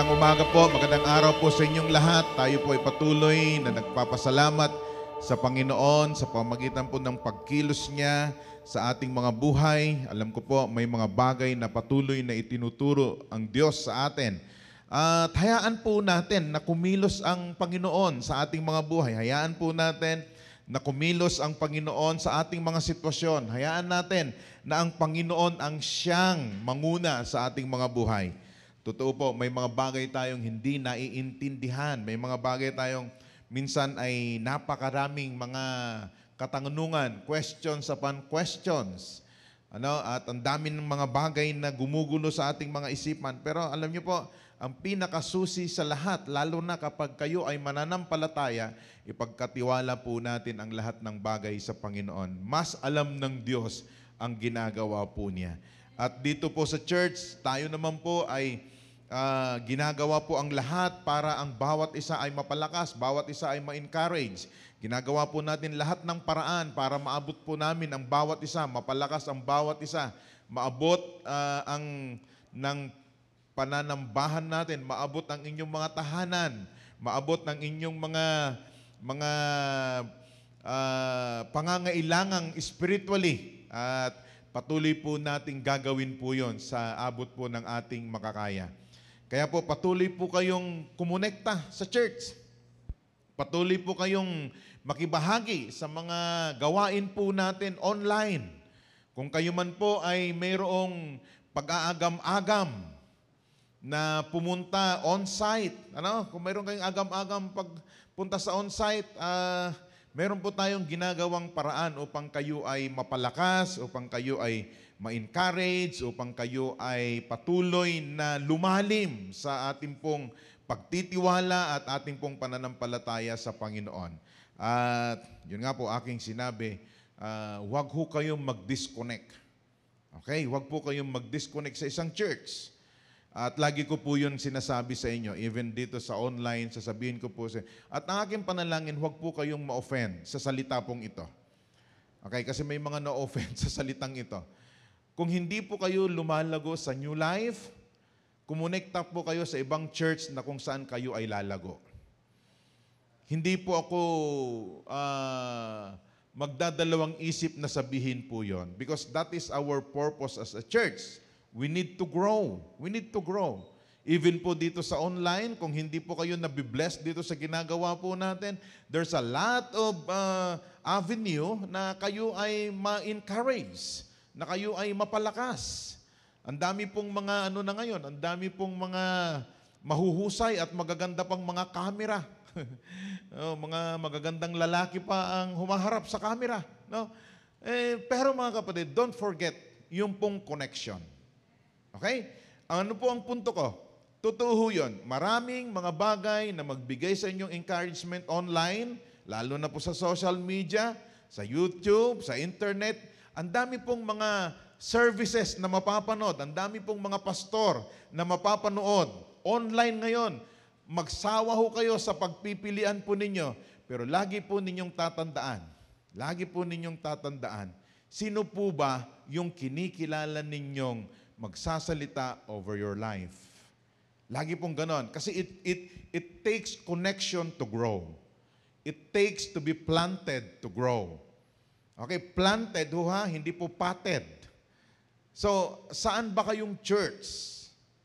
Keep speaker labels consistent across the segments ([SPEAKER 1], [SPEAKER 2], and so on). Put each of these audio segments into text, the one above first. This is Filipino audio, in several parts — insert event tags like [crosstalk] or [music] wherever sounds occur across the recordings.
[SPEAKER 1] Magandang umaga po, magandang araw po sa inyong lahat. Tayo po ay patuloy na nagpapasalamat sa Panginoon sa pamagitan po ng pagkilos niya sa ating mga buhay. Alam ko po, may mga bagay na patuloy na itinuturo ang Diyos sa atin. At hayaan po natin na kumilos ang Panginoon sa ating mga buhay. Hayaan po natin na kumilos ang Panginoon sa ating mga sitwasyon. Hayaan natin na ang Panginoon ang siyang manguna sa ating mga buhay. Totoo po, may mga bagay tayong hindi naiintindihan. May mga bagay tayong minsan ay napakaraming mga katanungan, questions upon questions. Ano, at ang dami ng mga bagay na gumugulo sa ating mga isipan. Pero alam niyo po, ang pinakasusi sa lahat, lalo na kapag kayo ay mananampalataya, ipagkatiwala po natin ang lahat ng bagay sa Panginoon. Mas alam ng Diyos ang ginagawa po niya. At dito po sa church, tayo naman po ay ah, ginagawa po ang lahat para ang bawat isa ay mapalakas, bawat isa ay ma-encourage. Ginagawa po natin lahat ng paraan para maabot po namin ang bawat isa, mapalakas ang bawat isa, maabot ah, ang ng pananambahan natin, maabot ang inyong mga tahanan, maabot ng inyong mga mga ah, pangangailangang spiritually at patuloy po nating gagawin po yon sa abot po ng ating makakaya. Kaya po patuloy po kayong kumonekta sa church. Patuloy po kayong makibahagi sa mga gawain po natin online. Kung kayo man po ay mayroong pag-aagam-agam na pumunta on-site, ano? Kung mayroon kayong agam-agam pagpunta sa on-site, ah, meron po tayong ginagawang paraan upang kayo ay mapalakas, upang kayo ay ma-encourage, upang kayo ay patuloy na lumalim sa ating pong pagtitiwala at ating pong pananampalataya sa Panginoon. At yun nga po aking sinabi, ah, huwag ho kayong mag-disconnect. Okay? Huwag po kayong mag-disconnect sa isang church. At lagi ko po yun sinasabi sa inyo, even dito sa online, sasabihin ko po sa At ang aking panalangin, huwag po kayong ma-offend sa salita pong ito. Okay? Kasi may mga na-offend [laughs] sa salitang ito. Kung hindi po kayo lumalago sa New Life, kumonekta po kayo sa ibang church na kung saan kayo ay lalago. Hindi po ako ah, magdadalawang isip na sabihin po yon because that is our purpose as a church. We need to grow. We need to grow. Even po dito sa online, kung hindi po kayo nabibless dito sa ginagawa po natin, there's a lot of uh, avenue na kayo ay ma-encourage, na kayo ay mapalakas. Ang dami pong mga ano na ngayon, ang dami pong mga mahuhusay at magaganda pang mga kamera. [laughs] oh, mga magagandang lalaki pa ang humaharap sa camera. No? Eh, pero mga kapatid, don't forget yung pong connection. Okay? Ano po ang punto ko? Totoo yun. Maraming mga bagay na magbigay sa inyong encouragement online, lalo na po sa social media, sa YouTube, sa internet. Ang dami pong mga services na mapapanood. Ang dami pong mga pastor na mapapanood. Online ngayon. Magsawa ho kayo sa pagpipilian po ninyo. Pero lagi po ninyong tatandaan. Lagi po ninyong tatandaan. Sino po ba yung kinikilala ninyong magsasalita over your life. Lagi pong ganon. Kasi it, it, it takes connection to grow. It takes to be planted to grow. Okay, planted ho ha, hindi po potted. So, saan ba kayong church?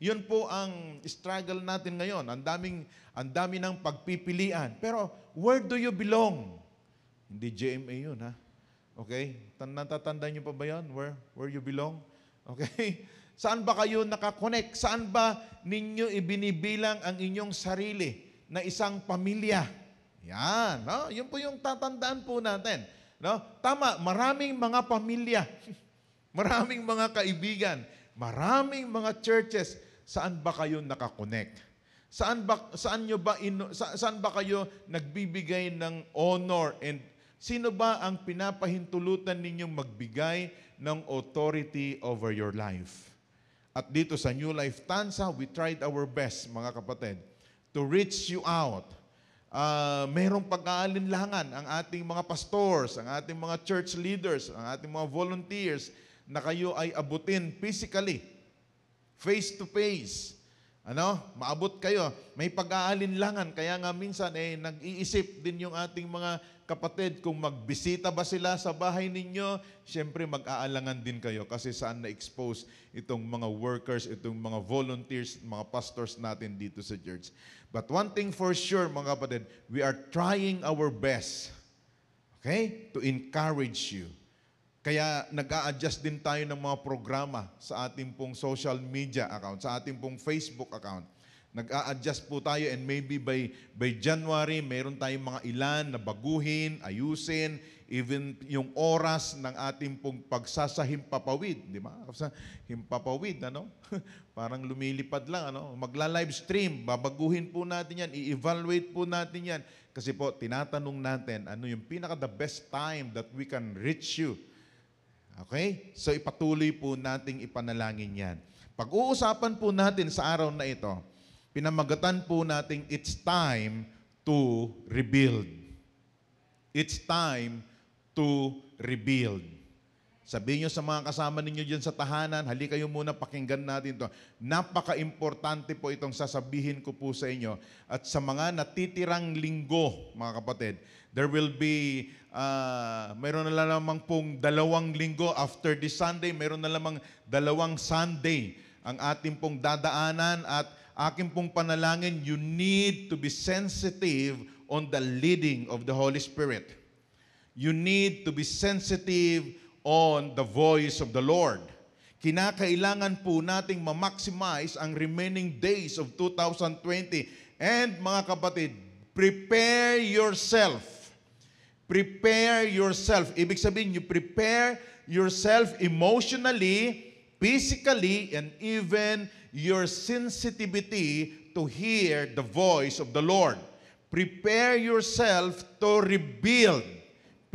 [SPEAKER 1] Yun po ang struggle natin ngayon. Ang daming, ang dami ng pagpipilian. Pero, where do you belong? Hindi GMA yun ha. Okay? Tan- Natatandaan niyo pa ba yun? Where, where you belong? Okay? [laughs] Saan ba kayo nakakonect? Saan ba ninyo ibinibilang ang inyong sarili na isang pamilya? Yan, no? Yun po yung tatandaan po natin. No? Tama, maraming mga pamilya, [laughs] maraming mga kaibigan, maraming mga churches. Saan ba kayo nakakonect? Saan ba saan nyo ba ino, sa, saan ba kayo nagbibigay ng honor and sino ba ang pinapahintulutan ninyong magbigay ng authority over your life? At dito sa New Life Tansa, we tried our best, mga kapatid, to reach you out. Uh, merong pag-aalinlangan ang ating mga pastors, ang ating mga church leaders, ang ating mga volunteers na kayo ay abutin physically, face to face, Ano? Maabot kayo. May pag-aalinlangan. Kaya nga minsan eh, nag-iisip din yung ating mga kapatid kung magbisita ba sila sa bahay ninyo. Siyempre mag-aalangan din kayo kasi saan na-expose itong mga workers, itong mga volunteers, mga pastors natin dito sa church. But one thing for sure mga kapatid, we are trying our best okay, to encourage you. Kaya nag adjust din tayo ng mga programa sa ating pong social media account, sa ating pong Facebook account. nag adjust po tayo and maybe by, by January, mayroon tayong mga ilan na baguhin, ayusin, even yung oras ng ating pong pagsasahimpapawid, di ba? Himpapawid, ano? [laughs] Parang lumilipad lang, ano? Magla-live stream, babaguhin po natin yan, i-evaluate po natin yan. Kasi po, tinatanong natin, ano yung pinaka the best time that we can reach you Okay? So ipatuloy po nating ipanalangin yan. Pag-uusapan po natin sa araw na ito, pinamagatan po nating it's time to rebuild. It's time to rebuild. Sabihin nyo sa mga kasama ninyo dyan sa tahanan, halika kayo muna pakinggan natin to. Napaka-importante po itong sasabihin ko po sa inyo. At sa mga natitirang linggo, mga kapatid, there will be, uh, mayroon na lamang pong dalawang linggo after this Sunday, mayroon na lamang dalawang Sunday ang ating pong dadaanan at aking pong panalangin, you need to be sensitive on the leading of the Holy Spirit. You need to be sensitive on the voice of the Lord. Kinakailangan po nating ma-maximize ang remaining days of 2020. And mga kapatid, prepare yourself. Prepare yourself. Ibig sabihin, you prepare yourself emotionally, physically, and even your sensitivity to hear the voice of the Lord. Prepare yourself to rebuild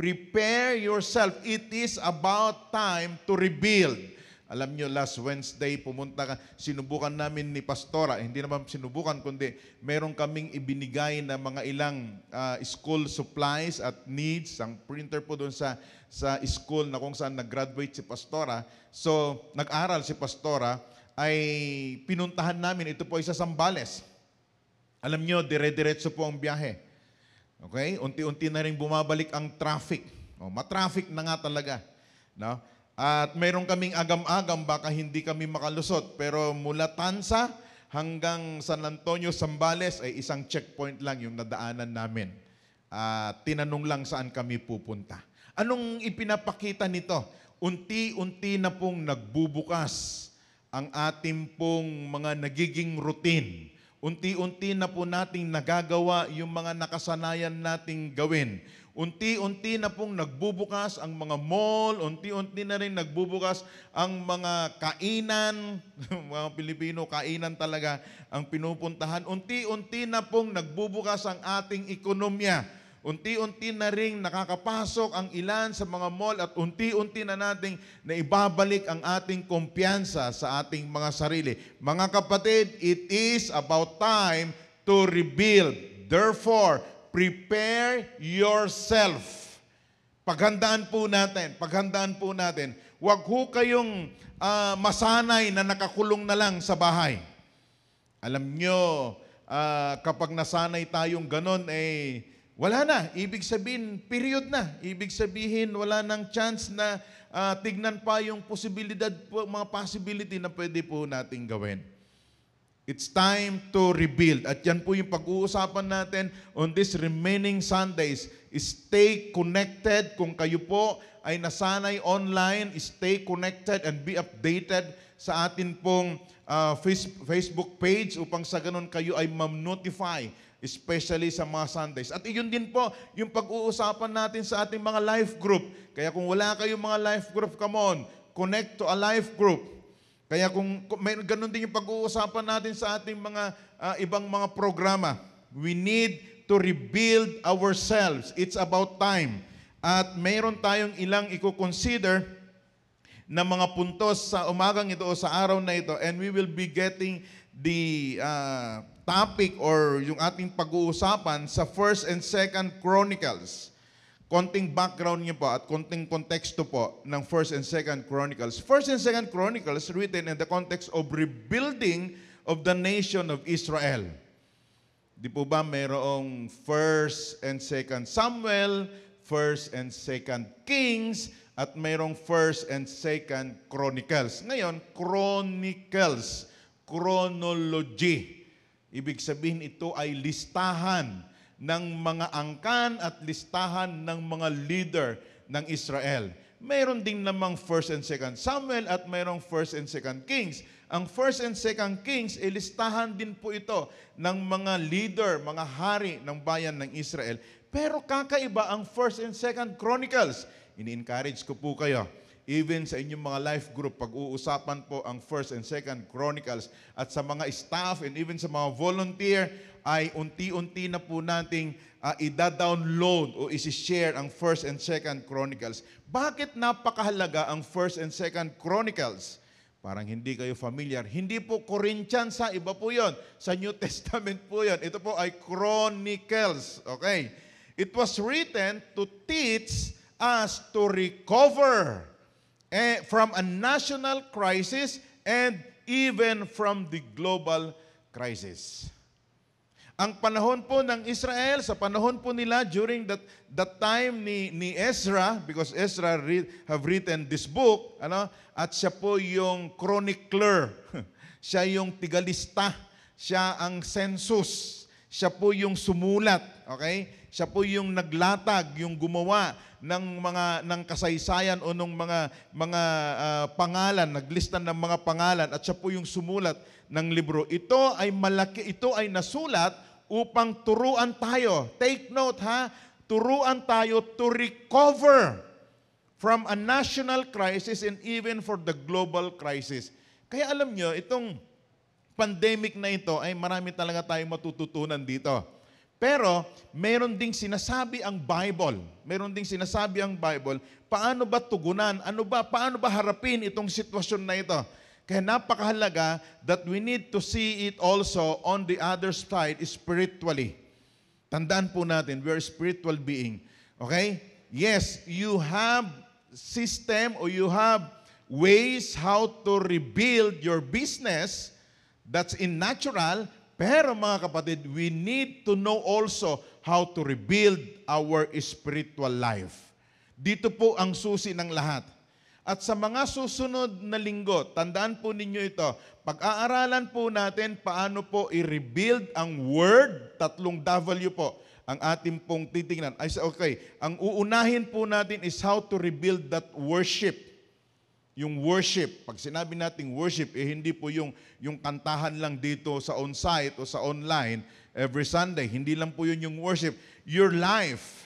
[SPEAKER 1] Prepare yourself. It is about time to rebuild. Alam nyo, last Wednesday, pumunta ka, sinubukan namin ni Pastora, hindi naman sinubukan, kundi meron kaming ibinigay na mga ilang uh, school supplies at needs, ang printer po doon sa, sa school na kung saan nag-graduate si Pastora. So, nag-aral si Pastora, ay pinuntahan namin, ito po ay sa Sambales. Alam nyo, dire-diretso po ang biyahe. Okay? Unti-unti na rin bumabalik ang traffic. O, matraffic na nga talaga. No? At mayroon kaming agam-agam, baka hindi kami makalusot. Pero mula Tansa hanggang San Antonio, Sambales, ay isang checkpoint lang yung nadaanan namin. At tinanong lang saan kami pupunta. Anong ipinapakita nito? Unti-unti na pong nagbubukas ang ating pong mga nagiging routine Unti-unti na po nating nagagawa yung mga nakasanayan nating gawin. Unti-unti na pong nagbubukas ang mga mall, unti-unti na rin nagbubukas ang mga kainan, [laughs] mga Pilipino, kainan talaga ang pinupuntahan. Unti-unti na pong nagbubukas ang ating ekonomiya Unti-unti na ring nakakapasok ang ilan sa mga mall at unti-unti na nating naibabalik ang ating kumpiyansa sa ating mga sarili. Mga kapatid, it is about time to rebuild. Therefore, prepare yourself. Paghandaan po natin, paghandaan po natin. Huwag ho kayong uh, masanay na nakakulong na lang sa bahay. Alam nyo, uh, kapag nasanay tayong ganon, eh, wala na. Ibig sabihin, period na. Ibig sabihin, wala nang chance na uh, tignan pa yung posibilidad, mga possibility na pwede po nating gawin. It's time to rebuild. At yan po yung pag-uusapan natin on these remaining Sundays. Stay connected. Kung kayo po ay nasanay online, stay connected and be updated sa atin pong uh, Facebook page upang sa ganun kayo ay ma-notify especially sa mga Sundays. At iyon din po yung pag-uusapan natin sa ating mga life group. Kaya kung wala kayong mga life group, come on, connect to a life group. Kaya kung, kung may ganun din yung pag-uusapan natin sa ating mga uh, ibang mga programa, we need to rebuild ourselves. It's about time. At mayroon tayong ilang i-consider na mga puntos sa umagang ito o sa araw na ito and we will be getting the uh, topic or yung ating pag-uusapan sa First and Second Chronicles. Konting background niyo po at konting konteksto po ng First and Second Chronicles. First and Second Chronicles written in the context of rebuilding of the nation of Israel. Di po ba mayroong first and second Samuel, first and second Kings, at mayroong first and second Chronicles. Ngayon, Chronicles, chronology. Ibig sabihin ito ay listahan ng mga angkan at listahan ng mga leader ng Israel. Mayroon din namang first and second Samuel at mayroong first and second Kings. Ang first and second Kings, ilistahan din po ito ng mga leader, mga hari ng bayan ng Israel. Pero kakaiba ang first and second Chronicles. Ini-encourage ko po kayo, even sa inyong mga life group, pag-uusapan po ang first and second Chronicles at sa mga staff and even sa mga volunteer, ay unti-unti na po nating uh, ida-download o isi-share ang first and second Chronicles. Bakit napakahalaga ang first and second Chronicles? Parang hindi kayo familiar. Hindi po Corinthians sa iba po yon. Sa New [laughs] Testament po yon. Ito po ay Chronicles. Okay? It was written to teach us to recover eh, from a national crisis and even from the global crisis. Ang panahon po ng Israel, sa panahon po nila during that, that time ni, ni Ezra, because Ezra read, have written this book, ano, at siya po yung chronicler, [laughs] siya yung tigalista, siya ang census, siya po yung sumulat, okay? Siya po yung naglatag, yung gumawa ng mga ng kasaysayan o ng mga mga uh, pangalan, naglista ng mga pangalan at siya po yung sumulat ng libro. Ito ay malaki, ito ay nasulat upang turuan tayo. Take note ha, turuan tayo to recover from a national crisis and even for the global crisis. Kaya alam nyo, itong pandemic na ito ay marami talaga tayong matututunan dito. Pero meron ding sinasabi ang Bible. Meron ding sinasabi ang Bible, paano ba tugunan? Ano ba paano ba harapin itong sitwasyon na ito? Kaya napakahalaga that we need to see it also on the other side spiritually. Tandaan po natin, we are spiritual being. Okay? Yes, you have system or you have ways how to rebuild your business that's in natural, pero mga kapatid, we need to know also how to rebuild our spiritual life. Dito po ang susi ng lahat. At sa mga susunod na linggo, tandaan po ninyo ito, pag-aaralan po natin paano po i-rebuild ang word, tatlong W po, ang ating pong titingnan. Ay, okay, ang uunahin po natin is how to rebuild that worship. Yung worship, pag sinabi nating worship, eh hindi po yung, yung kantahan lang dito sa on-site o sa online every Sunday. Hindi lang po yun yung worship. Your life.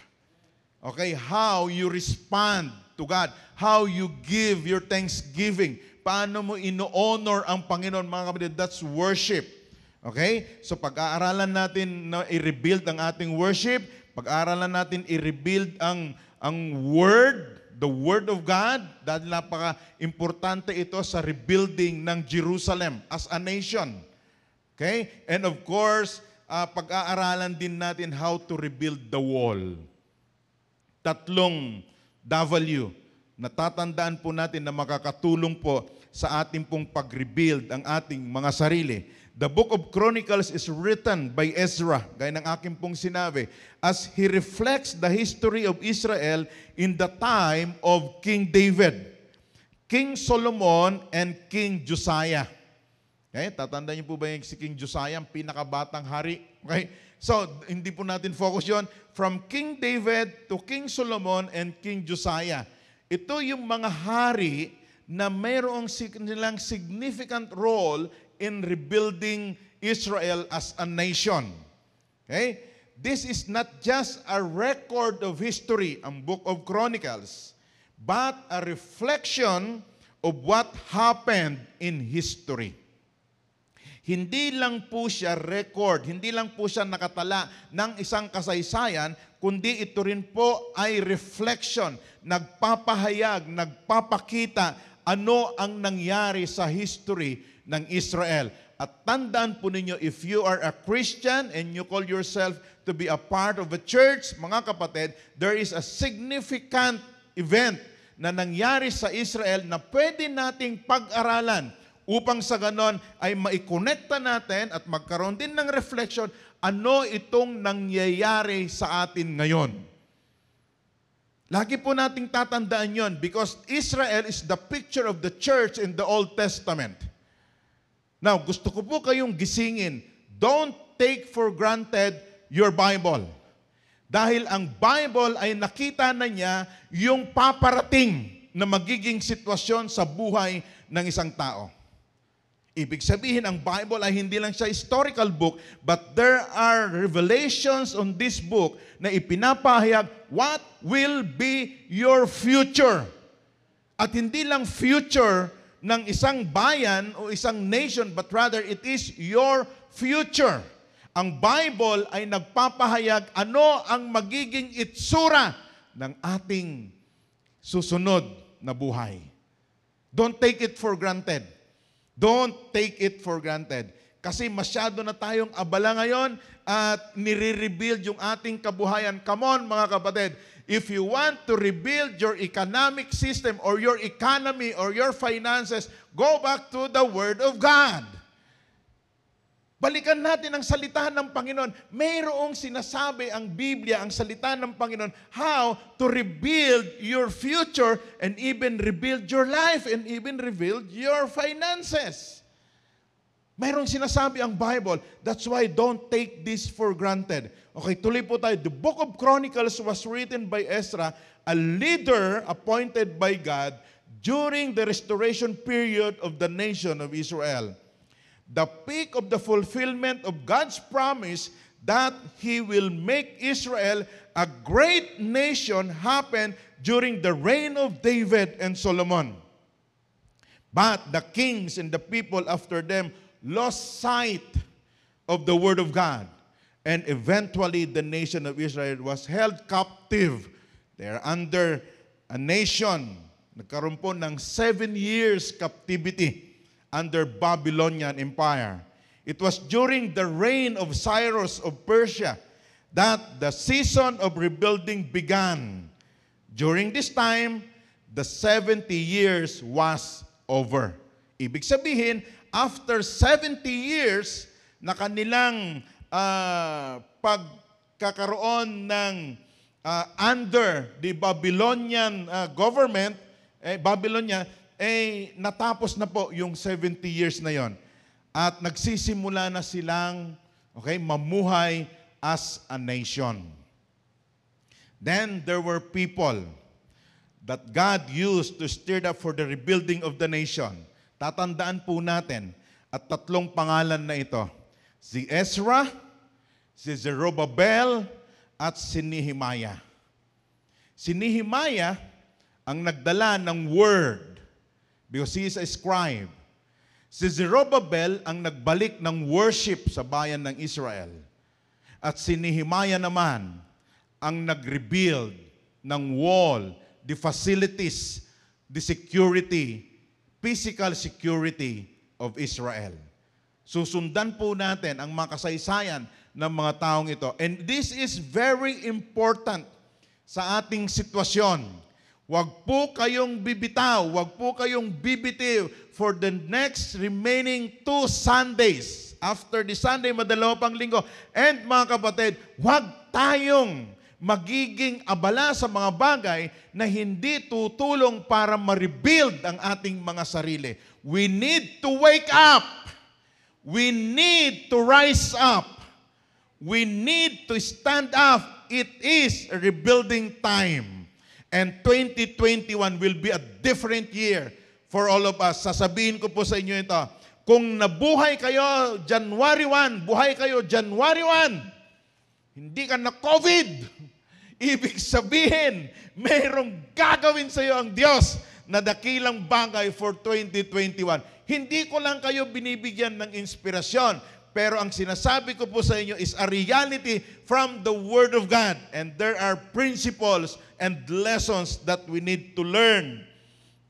[SPEAKER 1] Okay, how you respond to God. How you give your thanksgiving. Paano mo ino-honor ang Panginoon, mga kapatid. That's worship. Okay? So pag-aaralan natin na i-rebuild ang ating worship, pag-aaralan natin i-rebuild ang ang word, the word of God, dahil napaka-importante ito sa rebuilding ng Jerusalem as a nation. Okay? And of course, uh, pag-aaralan din natin how to rebuild the wall. Tatlong W. Natatandaan po natin na makakatulong po sa ating pong pag-rebuild ang ating mga sarili. The book of Chronicles is written by Ezra, gaya ng aking pong sinabi, as he reflects the history of Israel in the time of King David, King Solomon, and King Josiah. Okay? Tatandaan niyo po ba yung si King Josiah, ang pinakabatang hari? Okay? So, hindi po natin focus yon From King David to King Solomon and King Josiah. Ito yung mga hari na mayroong nilang significant role in rebuilding Israel as a nation. Okay? This is not just a record of history, ang Book of Chronicles, but a reflection of what happened in history. Hindi lang po siya record, hindi lang po siya nakatala ng isang kasaysayan, kundi ito rin po ay reflection, nagpapahayag, nagpapakita ano ang nangyari sa history ng Israel. At tandaan po ninyo, if you are a Christian and you call yourself to be a part of a church, mga kapatid, there is a significant event na nangyari sa Israel na pwede nating pag-aralan upang sa ganon ay maikonekta natin at magkaroon din ng reflection ano itong nangyayari sa atin ngayon. Lagi po nating tatandaan yon because Israel is the picture of the church in the Old Testament. Now, gusto ko po kayong gisingin, don't take for granted your Bible. Dahil ang Bible ay nakita na niya yung paparating na magiging sitwasyon sa buhay ng isang tao. Ibig sabihin, ang Bible ay hindi lang siya historical book, but there are revelations on this book na ipinapahayag what will be your future. At hindi lang future ng isang bayan o isang nation, but rather it is your future. Ang Bible ay nagpapahayag ano ang magiging itsura ng ating susunod na buhay. Don't take it for granted. Don't take it for granted. Kasi masyado na tayong abala ngayon at nire-rebuild yung ating kabuhayan. Come on mga kapatid, if you want to rebuild your economic system or your economy or your finances, go back to the Word of God. Balikan natin ang salita ng Panginoon. Mayroong sinasabi ang Biblia, ang salita ng Panginoon, how to rebuild your future and even rebuild your life and even rebuild your finances. Mayroong sinasabi ang Bible. That's why don't take this for granted. Okay, tuloy po tayo. The book of Chronicles was written by Ezra, a leader appointed by God during the restoration period of the nation of Israel the peak of the fulfillment of God's promise that He will make Israel a great nation happen during the reign of David and Solomon. But the kings and the people after them lost sight of the word of God. And eventually the nation of Israel was held captive. They're under a nation. Nagkaroon po ng seven years captivity under Babylonian Empire. It was during the reign of Cyrus of Persia that the season of rebuilding began. During this time, the 70 years was over. Ibig sabihin, after 70 years na kanilang uh, pagkakaroon ng uh, under the Babylonian uh, government, eh, Babylonia, eh natapos na po yung 70 years na yon. At nagsisimula na silang okay, mamuhay as a nation. Then there were people that God used to stir up for the rebuilding of the nation. Tatandaan po natin at tatlong pangalan na ito. Si Ezra, si Zerubbabel, at si Nehemiah. Si Nehemiah ang nagdala ng word because he is a scribe. Si Zerubbabel ang nagbalik ng worship sa bayan ng Israel. At si Nehemiah naman ang nag-rebuild ng wall, the facilities, the security, physical security of Israel. Susundan po natin ang mga kasaysayan ng mga taong ito. And this is very important sa ating sitwasyon Huwag po kayong bibitaw, huwag po kayong bibitiw for the next remaining two Sundays. After the Sunday, madalawa linggo. And mga kapatid, huwag tayong magiging abala sa mga bagay na hindi tutulong para ma-rebuild ang ating mga sarili. We need to wake up. We need to rise up. We need to stand up. It is a rebuilding time. And 2021 will be a different year for all of us. Sasabihin ko po sa inyo ito, kung nabuhay kayo January 1, buhay kayo January 1, hindi ka na COVID. Ibig sabihin, mayroong gagawin sa iyo ang Diyos na dakilang bagay for 2021. Hindi ko lang kayo binibigyan ng inspirasyon, pero ang sinasabi ko po sa inyo is a reality from the Word of God. And there are principles and lessons that we need to learn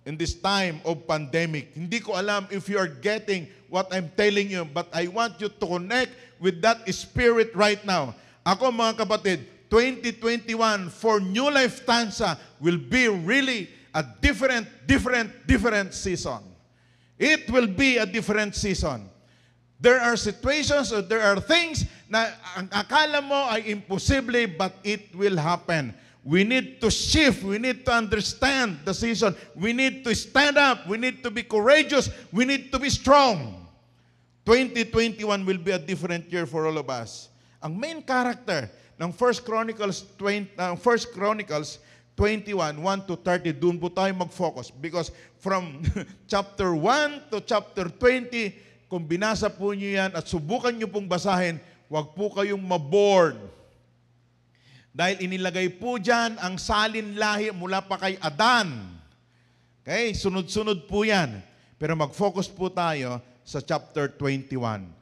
[SPEAKER 1] in this time of pandemic. Hindi ko alam if you are getting what I'm telling you, but I want you to connect with that spirit right now. Ako mga kapatid, 2021 for New Life Tansa will be really a different, different, different season. It will be a different season. There are situations or there are things na ang akala mo ay imposible but it will happen. We need to shift. We need to understand the season. We need to stand up. We need to be courageous. We need to be strong. 2021 will be a different year for all of us. Ang main character ng 1 Chronicles 20, uh, 1 Chronicles 21, 1 to 30, doon po tayo mag-focus. Because from [laughs] chapter 1 to chapter 20, kung binasa po niyo yan at subukan niyo pong basahin, huwag po kayong maboard. Dahil inilagay po dyan ang salin lahi mula pa kay Adan. Okay, sunod-sunod po yan. Pero mag-focus po tayo sa chapter 21.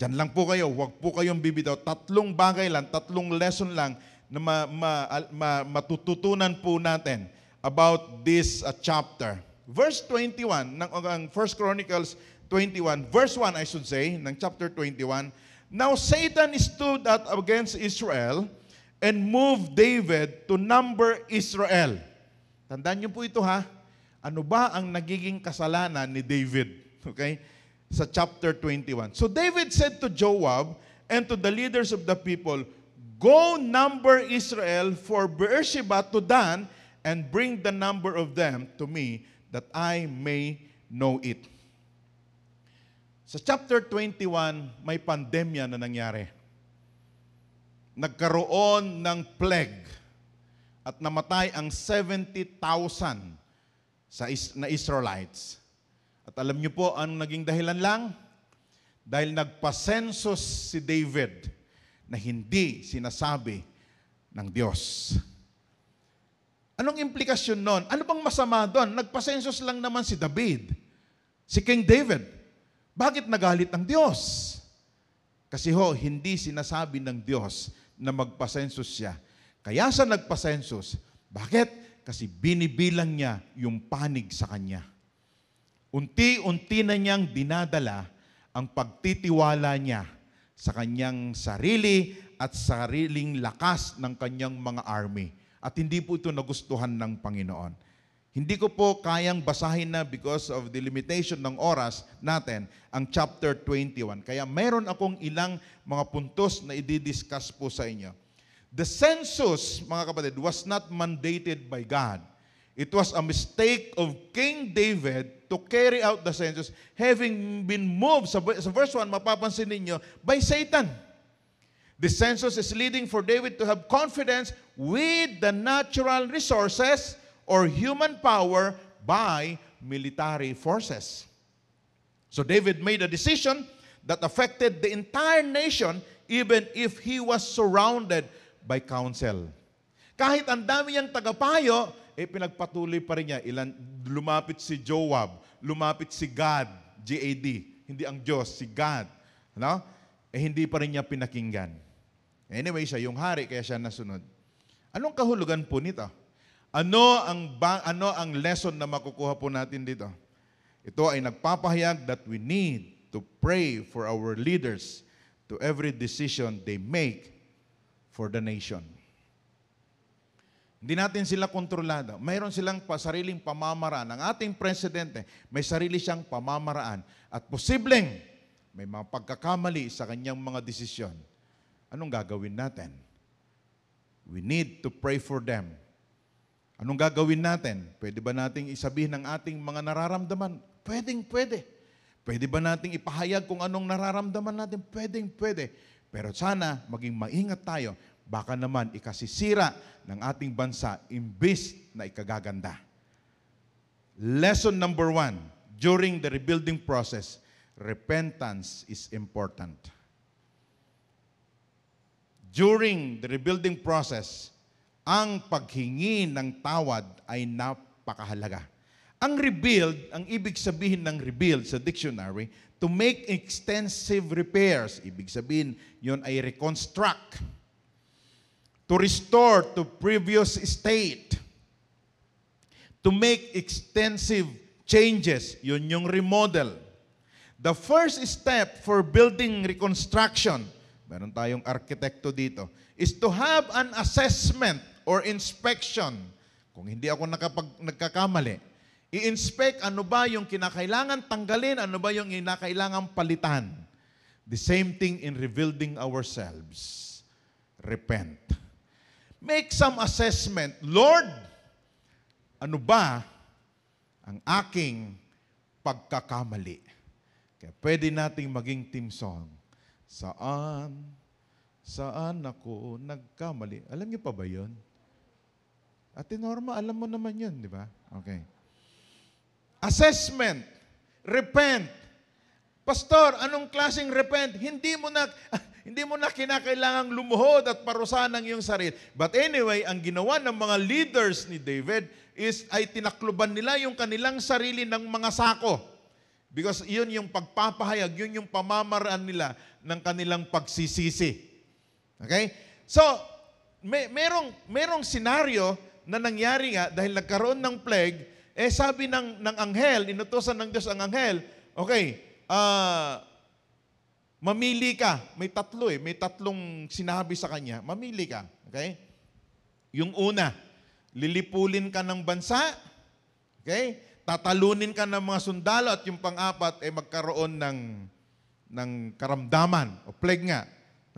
[SPEAKER 1] Diyan lang po kayo, huwag po kayong bibitaw. Tatlong bagay lang, tatlong lesson lang na ma, ma, ma, matututunan po natin about this uh, chapter. Verse 21 ng ang 1 Chronicles 21, verse 1 I should say, ng chapter 21, Now Satan stood out against Israel and moved David to number Israel. Tandaan niyo po ito ha. Ano ba ang nagiging kasalanan ni David? [laughs] Okay? Sa chapter 21. So David said to Joab and to the leaders of the people, Go number Israel for Beersheba to Dan and bring the number of them to me that I may know it. Sa chapter 21, may pandemya na nangyari. Nagkaroon ng plague at namatay ang 70,000 sa is- na Israelites. At alam niyo po, ang naging dahilan lang? Dahil nagpasensus si David na hindi sinasabi ng Diyos. Anong implikasyon nun? Ano bang masama doon? Nagpasensus lang naman si David, si King David. Bakit nagalit ang Diyos? Kasi ho, hindi sinasabi ng Diyos na magpasensus siya. Kaya sa nagpasensus, bakit? Kasi binibilang niya yung panig sa kanya. Unti-unti na niyang dinadala ang pagtitiwala niya sa kanyang sarili at sariling lakas ng kanyang mga army. At hindi po ito nagustuhan ng Panginoon. Hindi ko po kayang basahin na because of the limitation ng oras natin ang chapter 21. Kaya meron akong ilang mga puntos na i-discuss po sa inyo. The census, mga kapatid, was not mandated by God. It was a mistake of King David to carry out the census having been moved, sa, sa verse 1, mapapansin ninyo, by Satan. The census is leading for David to have confidence with the natural resources or human power by military forces. So David made a decision that affected the entire nation even if he was surrounded by counsel. Kahit ang dami niyang tagapayo, eh pinagpatuloy pa rin niya. Ilan, lumapit si Joab, lumapit si God, G-A-D, hindi ang Diyos, si God. No? Eh hindi pa rin niya pinakinggan. Anyway, siya yung hari, kaya siya nasunod. Anong kahulugan po nito? Ano ang, ba, ano ang lesson na makukuha po natin dito? Ito ay nagpapahayag that we need to pray for our leaders to every decision they make for the nation. Hindi natin sila kontrolado. Mayroon silang sariling pamamaraan. Ang ating presidente, may sarili siyang pamamaraan. At posibleng may mga pagkakamali sa kanyang mga desisyon anong gagawin natin? We need to pray for them. Anong gagawin natin? Pwede ba nating isabihin ng ating mga nararamdaman? Pwedeng pwede. Pwede ba nating ipahayag kung anong nararamdaman natin? Pwedeng pwede. Pero sana maging maingat tayo. Baka naman ikasisira ng ating bansa imbis na ikagaganda. Lesson number one, during the rebuilding process, repentance is important during the rebuilding process, ang paghingi ng tawad ay napakahalaga. Ang rebuild, ang ibig sabihin ng rebuild sa dictionary, to make extensive repairs. Ibig sabihin, yon ay reconstruct. To restore to previous state. To make extensive changes. Yun yung remodel. The first step for building reconstruction meron tayong arkitekto dito, is to have an assessment or inspection. Kung hindi ako nakapag, nagkakamali, I-inspect ano ba yung kinakailangan tanggalin, ano ba yung kinakailangan palitan. The same thing in rebuilding ourselves. Repent. Make some assessment. Lord, ano ba ang aking pagkakamali? Kaya pwede nating maging team song. Saan, saan ako nagkamali? Alam niyo pa ba yun? Ate Norma, alam mo naman yun, di ba? Okay. Assessment. Repent. Pastor, anong klaseng repent? Hindi mo na hindi mo na kinakailangang lumuhod at parusahan ang iyong sarili. But anyway, ang ginawa ng mga leaders ni David is ay tinakluban nila yung kanilang sarili ng mga sako. Because yun yung pagpapahayag, yun yung pamamaraan nila ng kanilang pagsisisi. Okay? So, may, merong, merong senaryo na nangyari nga dahil nagkaroon ng plague, eh sabi ng, ng anghel, inutosan ng Diyos ang anghel, okay, ah, mamili ka. May tatlo eh, may tatlong sinabi sa kanya, mamili ka. Okay? Yung una, lilipulin ka ng bansa, okay? Tatalunin ka ng mga sundalo at yung pang-apat ay eh, magkaroon ng ng karamdaman o plague nga.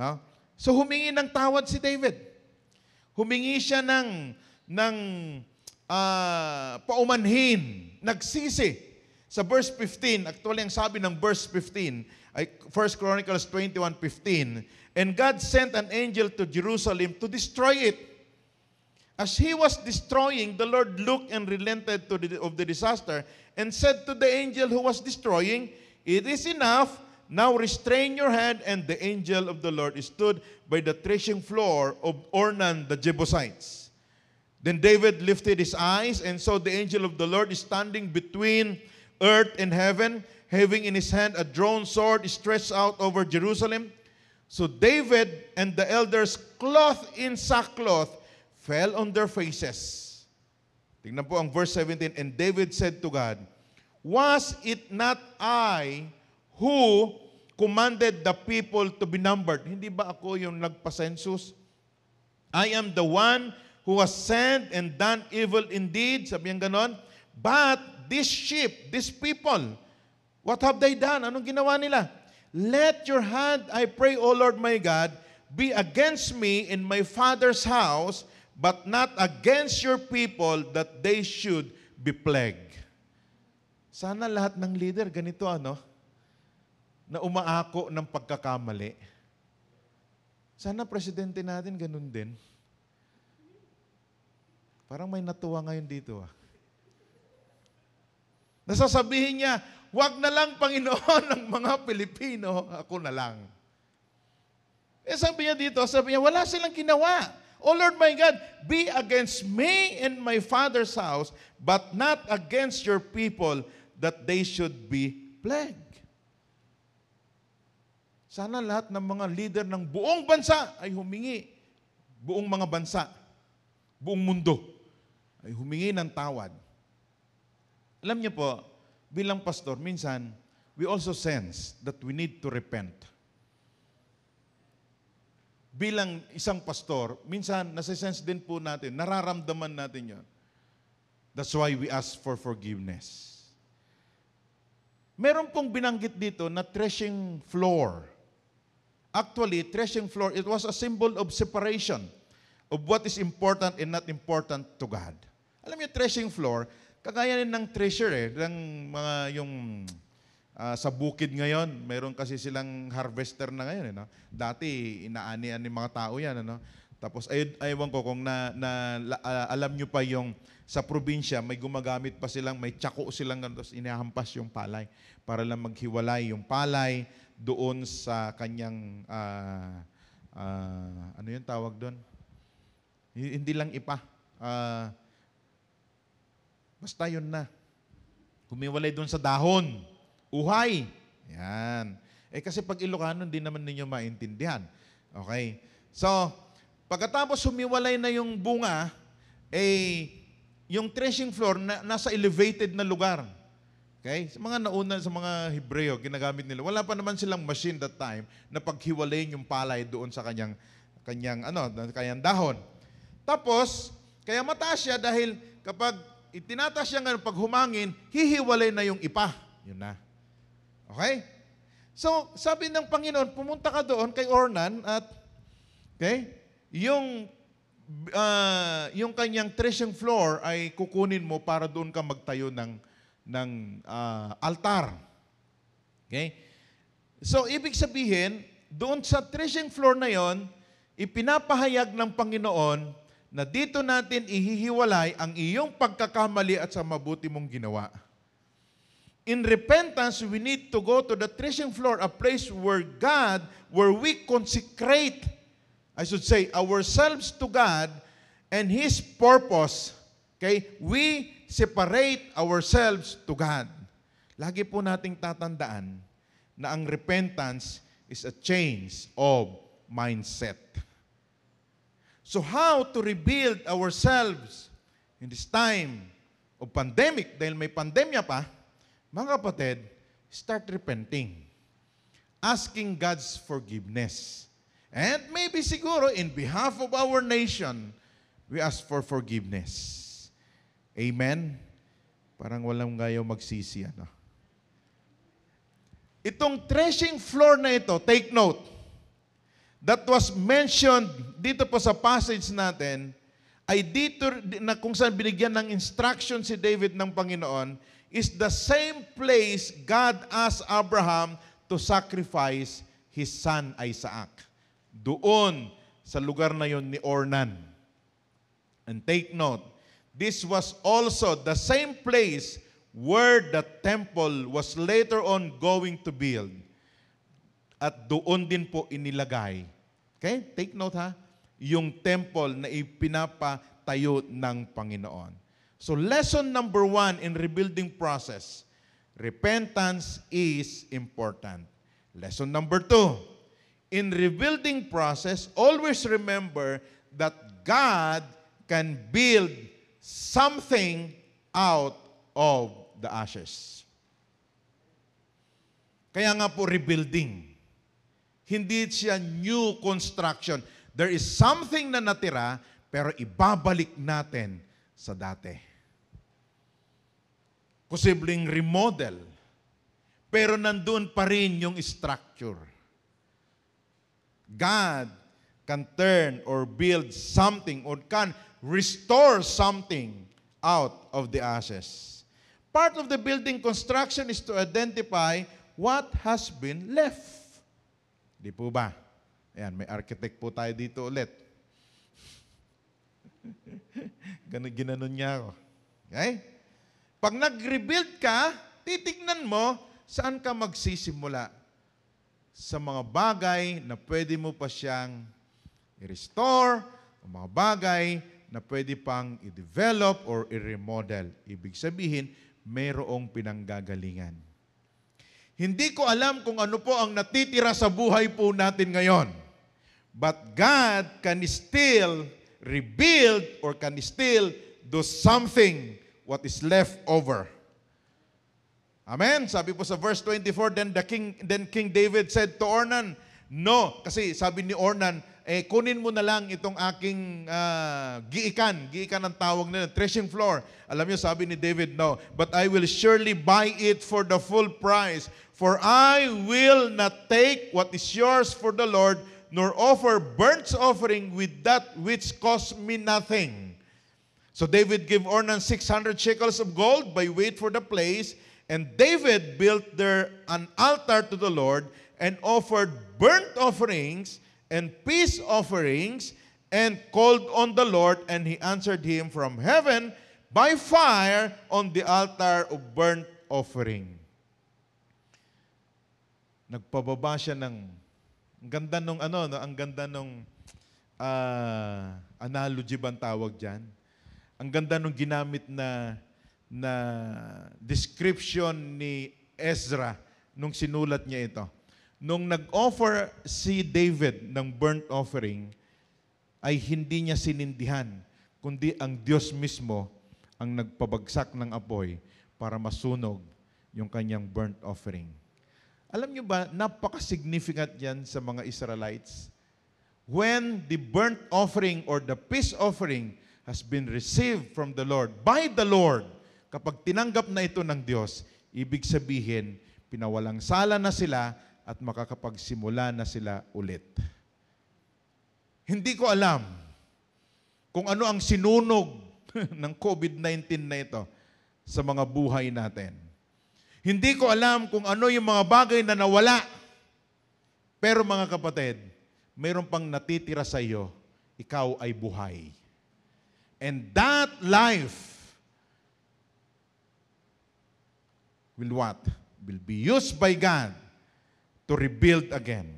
[SPEAKER 1] No? So humingi ng tawad si David. Humingi siya ng ng uh, paumanhin, nagsisi. Sa verse 15, actually ang sabi ng verse 15 1 Chronicles 21:15, and God sent an angel to Jerusalem to destroy it. As he was destroying, the Lord looked and relented the, of the disaster and said to the angel who was destroying, It is enough, now restrain your hand. And the angel of the Lord stood by the threshing floor of Ornan the Jebusites. Then David lifted his eyes and saw the angel of the Lord standing between earth and heaven, having in his hand a drawn sword stretched out over Jerusalem. So David and the elders, clothed in sackcloth, fell on their faces. Tingnan po ang verse 17. And David said to God, Was it not I who commanded the people to be numbered? Hindi ba ako yung nagpa-census? I am the one who was sent and done evil indeed. Sabi yung ganon. But this sheep, these people, what have they done? Anong ginawa nila? Let your hand, I pray, O Lord my God, be against me in my father's house, but not against your people that they should be plagued. Sana lahat ng leader ganito ano, na umaako ng pagkakamali. Sana presidente natin ganun din. Parang may natuwa ngayon dito ah. Nasasabihin niya, wag na lang Panginoon [laughs] ng mga Pilipino, ako na lang. Eh sabi niya dito, sabi niya, wala silang ginawa. O Lord my God, be against me and my father's house, but not against your people, that they should be plagued. Sana lahat ng mga leader ng buong bansa ay humingi, buong mga bansa, buong mundo, ay humingi ng tawad. Alam niyo po, bilang pastor, minsan, we also sense that we need to repent bilang isang pastor, minsan nasa-sense din po natin, nararamdaman natin yon. That's why we ask for forgiveness. Meron pong binanggit dito na threshing floor. Actually, threshing floor, it was a symbol of separation of what is important and not important to God. Alam niyo, threshing floor, kagaya ng treasure eh, ng mga yung Uh, sa bukid ngayon, meron kasi silang harvester na ngayon. Eh, no? Dati, inaanian ng mga tao yan. Ano? Tapos, ay, aywan ko kung na, na uh, alam nyo pa yung sa probinsya, may gumagamit pa silang, may tsako silang tapos inahampas yung palay para lang maghiwalay yung palay doon sa kanyang, uh, uh, ano yung tawag doon? Hindi lang ipa. Uh, basta yun na. Humiwalay doon sa dahon. Uhay. Yan. Eh kasi pag Ilocano, hindi naman ninyo maintindihan. Okay? So, pagkatapos humiwalay na yung bunga, eh, yung threshing floor na, nasa elevated na lugar. Okay? Sa mga nauna, sa mga Hebreo, ginagamit nila. Wala pa naman silang machine that time na paghiwalayin yung palay doon sa kanyang, kanyang, ano, kanyang dahon. Tapos, kaya mataas siya dahil kapag itinataas niya nga pag humangin, hihiwalay na yung ipa. Yun na. Okay? So, sabi ng Panginoon, pumunta ka doon kay Ornan at, okay, yung, ah, yung kanyang threshing floor ay kukunin mo para doon ka magtayo ng, ng ah, altar. Okay? So, ibig sabihin, doon sa threshing floor na yon, ipinapahayag ng Panginoon na dito natin ihihiwalay ang iyong pagkakamali at sa mabuti mong ginawa. In repentance, we need to go to the threshing floor, a place where God, where we consecrate, I should say, ourselves to God and His purpose. Okay? We separate ourselves to God. Lagi po nating tatandaan na ang repentance is a change of mindset. So how to rebuild ourselves in this time of pandemic, dahil may pandemya pa, mga kapatid, start repenting. Asking God's forgiveness. And maybe siguro in behalf of our nation, we ask for forgiveness. Amen? Parang walang gayo magsisi, ano? Itong threshing floor na ito, take note, that was mentioned dito po sa passage natin, ay dito na kung saan binigyan ng instruction si David ng Panginoon, is the same place God asked Abraham to sacrifice his son Isaac. Doon sa lugar na yon ni Ornan. And take note, this was also the same place where the temple was later on going to build. At doon din po inilagay. Okay? Take note ha. Yung temple na ipinapatayo ng Panginoon. So lesson number one in rebuilding process, repentance is important. Lesson number two, in rebuilding process, always remember that God can build something out of the ashes. Kaya nga po rebuilding. Hindi siya new construction. There is something na natira, pero ibabalik natin sa dati. Posibleng remodel. Pero nandun pa rin yung structure. God can turn or build something or can restore something out of the ashes. Part of the building construction is to identify what has been left. Di po ba? Ayan, may architect po tayo dito ulit. [laughs] Ganun, ginanon niya ako. Okay? Pag nag-rebuild ka, titignan mo saan ka magsisimula. Sa mga bagay na pwede mo pa siyang i-restore, o mga bagay na pwede pang i-develop or i-remodel. Ibig sabihin, mayroong pinanggagalingan. Hindi ko alam kung ano po ang natitira sa buhay po natin ngayon. But God can still rebuild or can still do something what is left over. Amen. Sabi po sa verse 24, then the king then King David said to Ornan, "No, kasi sabi ni Ornan, eh kunin mo na lang itong aking ah, giikan, giikan ang tawag nila, threshing floor. Alam niyo sabi ni David, "No, but I will surely buy it for the full price, for I will not take what is yours for the Lord, nor offer burnt offering with that which cost me nothing." So David gave Ornan 600 shekels of gold by weight for the place, and David built there an altar to the Lord and offered burnt offerings and peace offerings and called on the Lord, and he answered him from heaven by fire on the altar of burnt offering. Nagpababa siya ng ang ganda nung ano, no? ang ganda nung ah, analogy bang tawag diyan? Ang ganda nung ginamit na na description ni Ezra nung sinulat niya ito. Nung nag-offer si David ng burnt offering, ay hindi niya sinindihan, kundi ang Diyos mismo ang nagpabagsak ng apoy para masunog yung kanyang burnt offering. Alam niyo ba, napaka-significant yan sa mga Israelites. When the burnt offering or the peace offering has been received from the Lord, by the Lord, kapag tinanggap na ito ng Diyos, ibig sabihin, pinawalang sala na sila at makakapagsimula na sila ulit. Hindi ko alam kung ano ang sinunog [laughs] ng COVID-19 na ito sa mga buhay natin. Hindi ko alam kung ano yung mga bagay na nawala. Pero mga kapatid, mayroon pang natitira sa iyo, ikaw ay buhay. And that life will what? Will be used by God to rebuild again.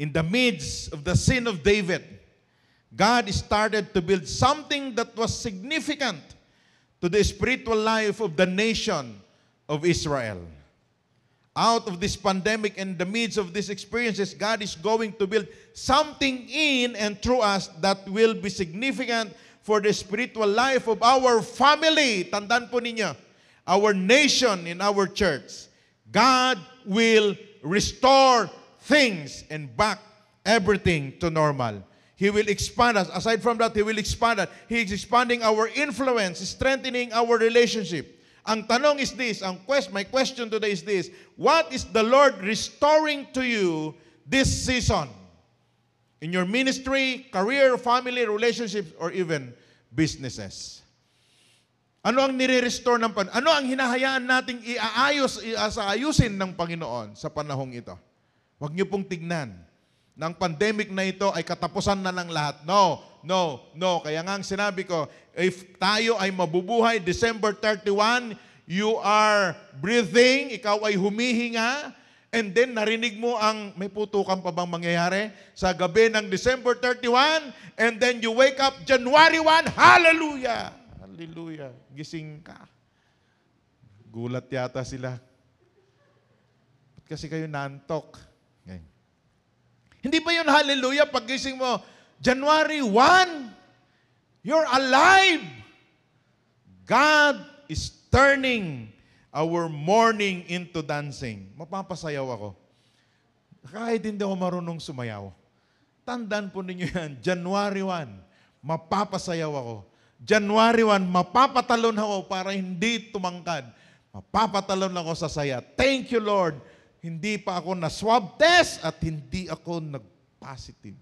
[SPEAKER 1] In the midst of the sin of David, God started to build something that was significant to the spiritual life of the nation of Israel. Out of this pandemic and the midst of these experiences, God is going to build something in and through us that will be significant for the spiritual life of our family. Tandaan po ninyo, our nation in our church. God will restore things and back everything to normal. He will expand us. Aside from that, He will expand us. He is expanding our influence, strengthening our relationship. Ang tanong is this, ang quest, my question today is this, what is the Lord restoring to you this season? In your ministry, career, family, relationships, or even businesses. Ano ang nire-restore ng Panginoon? Ano ang hinahayaan nating iaayos, iaayusin ng Panginoon sa panahong ito? Huwag niyo pong tignan ng pandemic na ito ay katapusan na ng lahat. No, no, no. Kaya nga ang sinabi ko, if tayo ay mabubuhay December 31, you are breathing, ikaw ay humihinga, and then narinig mo ang, may putukan pa bang mangyayari? Sa gabi ng December 31, and then you wake up January 1, hallelujah! Hallelujah. Gising ka. Gulat yata sila. Ba't kasi kayo nantok? Hindi ba yun hallelujah? Paggising mo, January 1, you're alive. God is turning our mourning into dancing. Mapapasayaw ako. Kahit hindi ako marunong sumayaw. Tandaan po ninyo yan, January 1, mapapasayaw ako. January 1, mapapatalon ako para hindi tumangkad. Mapapatalon ako sa saya. Thank you, Lord. Hindi pa ako na swab test at hindi ako nag-positive.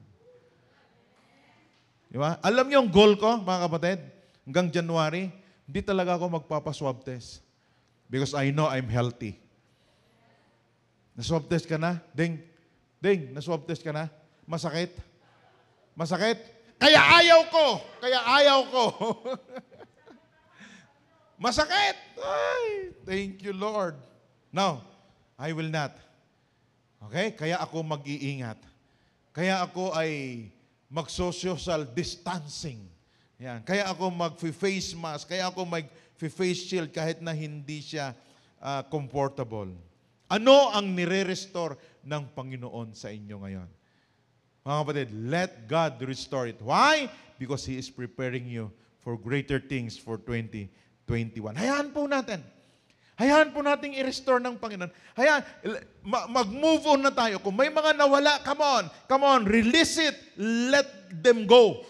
[SPEAKER 1] Di? Alam niyo ang goal ko, mga kapatid? Hanggang January, hindi talaga ako magpapa-swab test. Because I know I'm healthy. Na-swab test ka na? Ding, ding, na-swab test ka na? Masakit? Masakit? Kaya ayaw ko. Kaya ayaw ko. [laughs] Masakit. Ay, thank you, Lord. No, I will not. Okay? Kaya ako mag-iingat. Kaya ako ay mag-social distancing. Yan. Kaya ako mag-face mask. Kaya ako mag-face shield kahit na hindi siya uh, comfortable. Ano ang nire-restore ng Panginoon sa inyo ngayon? Mga kapatid, let God restore it. Why? Because He is preparing you for greater things for 2021. Hayaan po natin. Hayaan po natin i-restore ng Panginoon. Hayaan, mag-move on na tayo. Kung may mga nawala, come on, come on, release it. Let them go.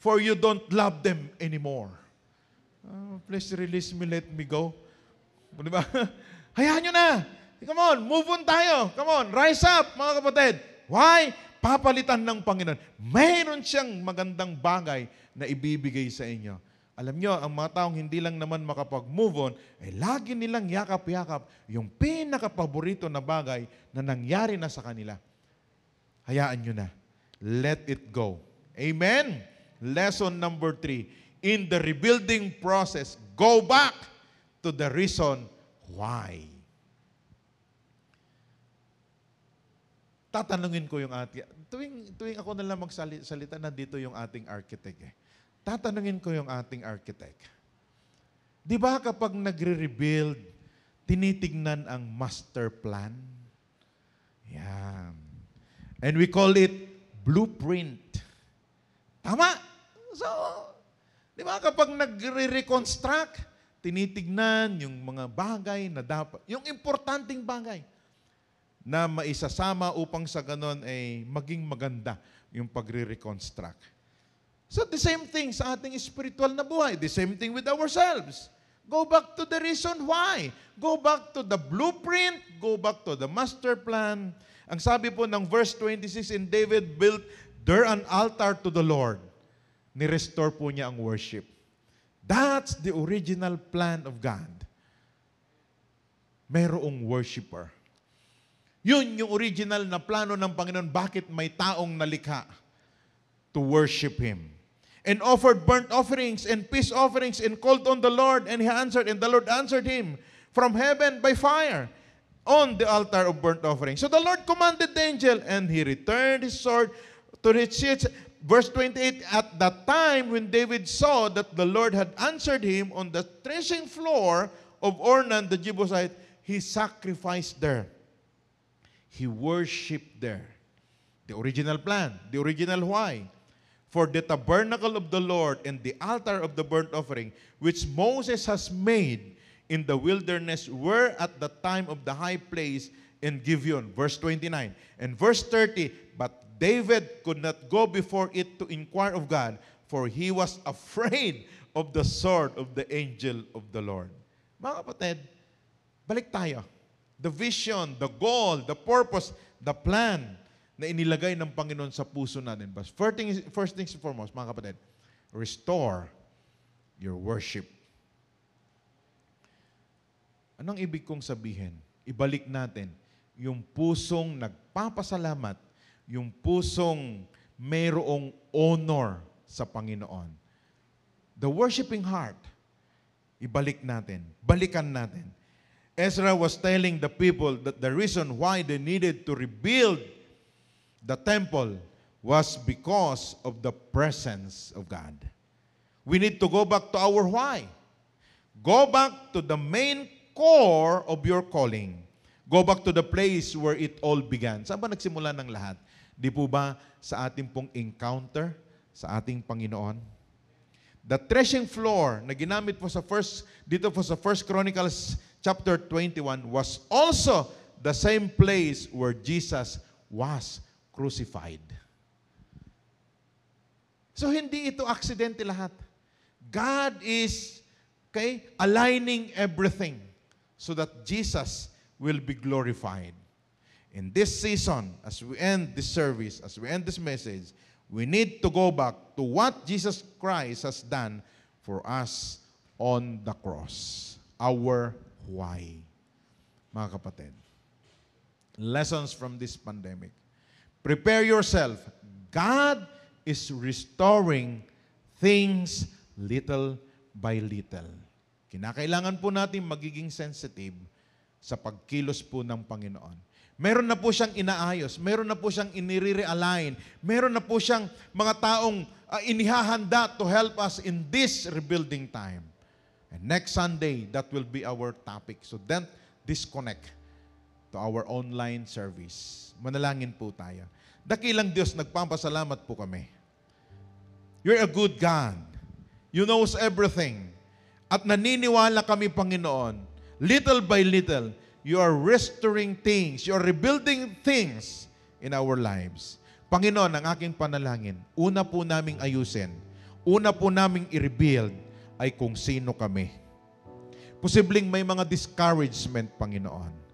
[SPEAKER 1] For you don't love them anymore. Oh, please release me, let me go. Di ba? [laughs] Hayaan nyo na. Come on, move on tayo. Come on, rise up, mga kapatid. Why? papalitan ng Panginoon. Mayroon siyang magandang bagay na ibibigay sa inyo. Alam nyo, ang mga taong hindi lang naman makapag-move on, ay lagi nilang yakap-yakap yung pinakapaborito na bagay na nangyari na sa kanila. Hayaan nyo na. Let it go. Amen? Lesson number three. In the rebuilding process, go back to the reason why. tatanungin ko yung ating, tuwing, tuwing ako na lang magsalita, nandito yung ating architect eh. Tatanungin ko yung ating architect. Di ba kapag nagre-rebuild, tinitignan ang master plan? Yan. And we call it blueprint. Tama? So, di ba kapag nagre-reconstruct, tinitignan yung mga bagay na dapat, yung importanteng bagay na maisasama upang sa ganon ay maging maganda yung pagre-reconstruct. So the same thing sa ating spiritual na buhay. The same thing with ourselves. Go back to the reason why. Go back to the blueprint. Go back to the master plan. Ang sabi po ng verse 26, in David built there an altar to the Lord. Ni-restore po niya ang worship. That's the original plan of God. Merong worshiper. Yun yung original na plano ng Panginoon. Bakit may taong nalikha to worship Him? And offered burnt offerings and peace offerings and called on the Lord and he answered and the Lord answered him from heaven by fire on the altar of burnt offering. So the Lord commanded the angel and he returned his sword to its sheath. Verse 28, at that time when David saw that the Lord had answered him on the threshing floor of Ornan the Jebusite, he sacrificed there. He worshipped there. The original plan, the original why. For the tabernacle of the Lord and the altar of the burnt offering, which Moses has made in the wilderness, were at the time of the high place in Gibeon. Verse 29. And verse 30, but David could not go before it to inquire of God, for he was afraid of the sword of the angel of the Lord. Mga kapatid, balik tayo. The vision, the goal, the purpose, the plan na inilagay ng Panginoon sa puso natin. But first things, first things foremost, mga kapatid, restore your worship. Anong ibig kong sabihin? Ibalik natin yung pusong nagpapasalamat, yung pusong mayroong honor sa Panginoon. The worshiping heart, ibalik natin, balikan natin. Ezra was telling the people that the reason why they needed to rebuild the temple was because of the presence of God. We need to go back to our why. Go back to the main core of your calling. Go back to the place where it all began. Saan ba nagsimula ng lahat? Di po ba sa ating pong encounter sa ating Panginoon? The threshing floor na ginamit po sa first dito po sa First Chronicles chapter 21 was also the same place where Jesus was crucified. So hindi ito aksidente lahat. God is okay, aligning everything so that Jesus will be glorified. In this season, as we end this service, as we end this message, we need to go back to what Jesus Christ has done for us on the cross. Our why. Mga kapatid, lessons from this pandemic. Prepare yourself. God is restoring things little by little. Kinakailangan po natin magiging sensitive sa pagkilos po ng Panginoon. Meron na po siyang inaayos, meron na po siyang inire-realign, meron na po siyang mga taong uh, inihahanda to help us in this rebuilding time. And next Sunday, that will be our topic. So don't disconnect to our online service. Manalangin po tayo. Dakilang Diyos, nagpapasalamat po kami. You're a good God. You knows everything. At naniniwala kami, Panginoon, little by little, you are restoring things, you are rebuilding things in our lives. Panginoon, ang aking panalangin, una po naming ayusin, una po naming i-rebuild ay kung sino kami. Posibleng may mga discouragement, Panginoon.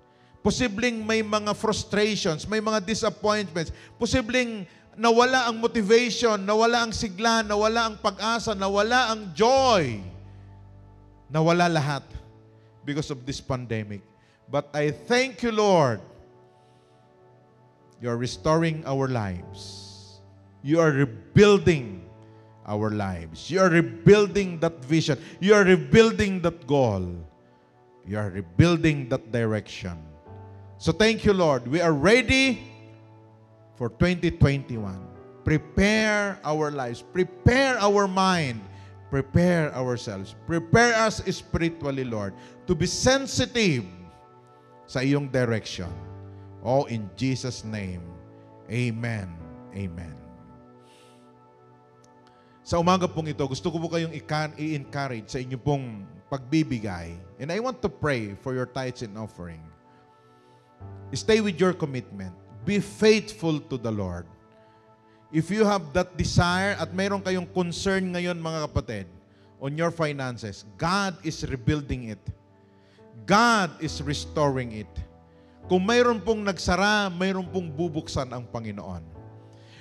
[SPEAKER 1] Posibleng may mga frustrations, may mga disappointments. Posibleng nawala ang motivation, nawala ang sigla, nawala ang pag-asa, nawala ang joy. Nawala lahat because of this pandemic. But I thank you, Lord. You are restoring our lives. You are rebuilding our lives. You are rebuilding that vision. You are rebuilding that goal. You are rebuilding that direction. So thank you, Lord. We are ready for 2021. Prepare our lives. Prepare our mind. Prepare ourselves. Prepare us spiritually, Lord, to be sensitive sa iyong direction. Oh, in Jesus' name. Amen. Amen. Sa umaga pong ito, gusto ko po kayong i-encourage sa inyong pong pagbibigay. And I want to pray for your tithes and offering. Stay with your commitment. Be faithful to the Lord. if you have that desire at mayroon kayong concern ngayon mga kapatid on your finances, God is rebuilding it. God is restoring it. Kung mayroon pong nagsara, mayroon pong bubuksan ang Panginoon.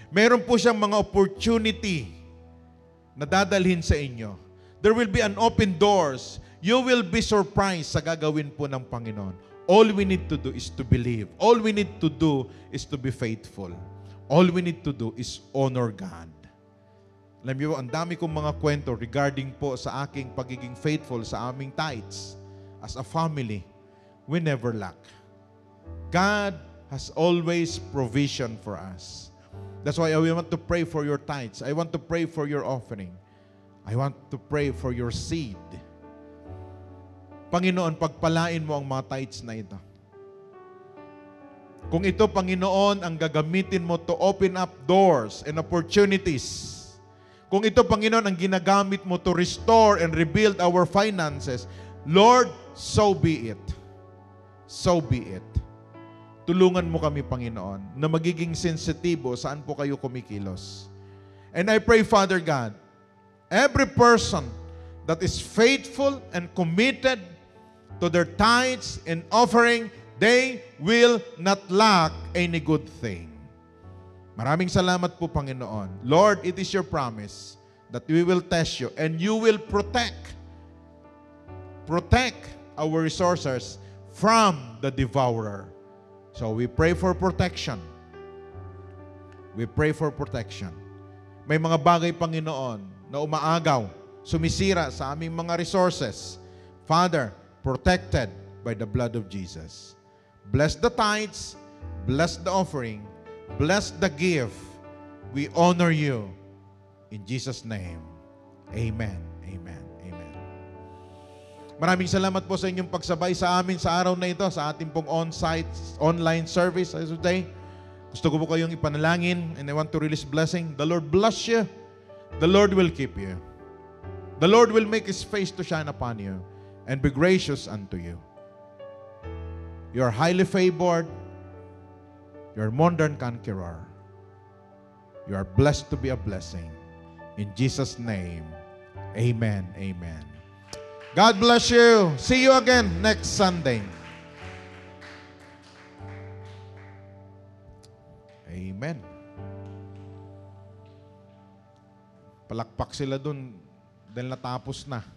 [SPEAKER 1] Mayroon po siyang mga opportunity na dadalhin sa inyo. There will be an open doors. You will be surprised sa gagawin po ng Panginoon. All we need to do is to believe. All we need to do is to be faithful. All we need to do is honor God. Alam niyo, ang dami kong mga kwento regarding po sa aking pagiging faithful sa aming tithes. As a family, we never lack. God has always provision for us. That's why I want to pray for your tithes. I want to pray for your offering. I want to pray for your seed. Panginoon, pagpalain mo ang mga tithes na ito. Kung ito, Panginoon, ang gagamitin mo to open up doors and opportunities. Kung ito, Panginoon, ang ginagamit mo to restore and rebuild our finances, Lord, so be it. So be it. Tulungan mo kami, Panginoon, na magiging sensitibo saan po kayo kumikilos. And I pray, Father God, every person that is faithful and committed to their tithes and offering, they will not lack any good thing. Maraming salamat po, Panginoon. Lord, it is your promise that we will test you and you will protect protect our resources from the devourer. So we pray for protection. We pray for protection. May mga bagay, Panginoon, na umaagaw, sumisira sa aming mga resources. Father, protected by the blood of Jesus. Bless the tithes, bless the offering, bless the gift. We honor you. In Jesus' name, Amen. Amen. Amen. Maraming salamat po sa inyong pagsabay sa amin sa araw na ito, sa ating pong on-site, online service today. Gusto ko po kayong ipanalangin and I want to release blessing. The Lord bless you. The Lord will keep you. The Lord will make His face to shine upon you and be gracious unto you. You are highly favored. You are more conqueror. You are blessed to be a blessing. In Jesus' name, amen. Amen. God bless you. See you again next Sunday. Amen. Palakpak sila dun dahil natapos na.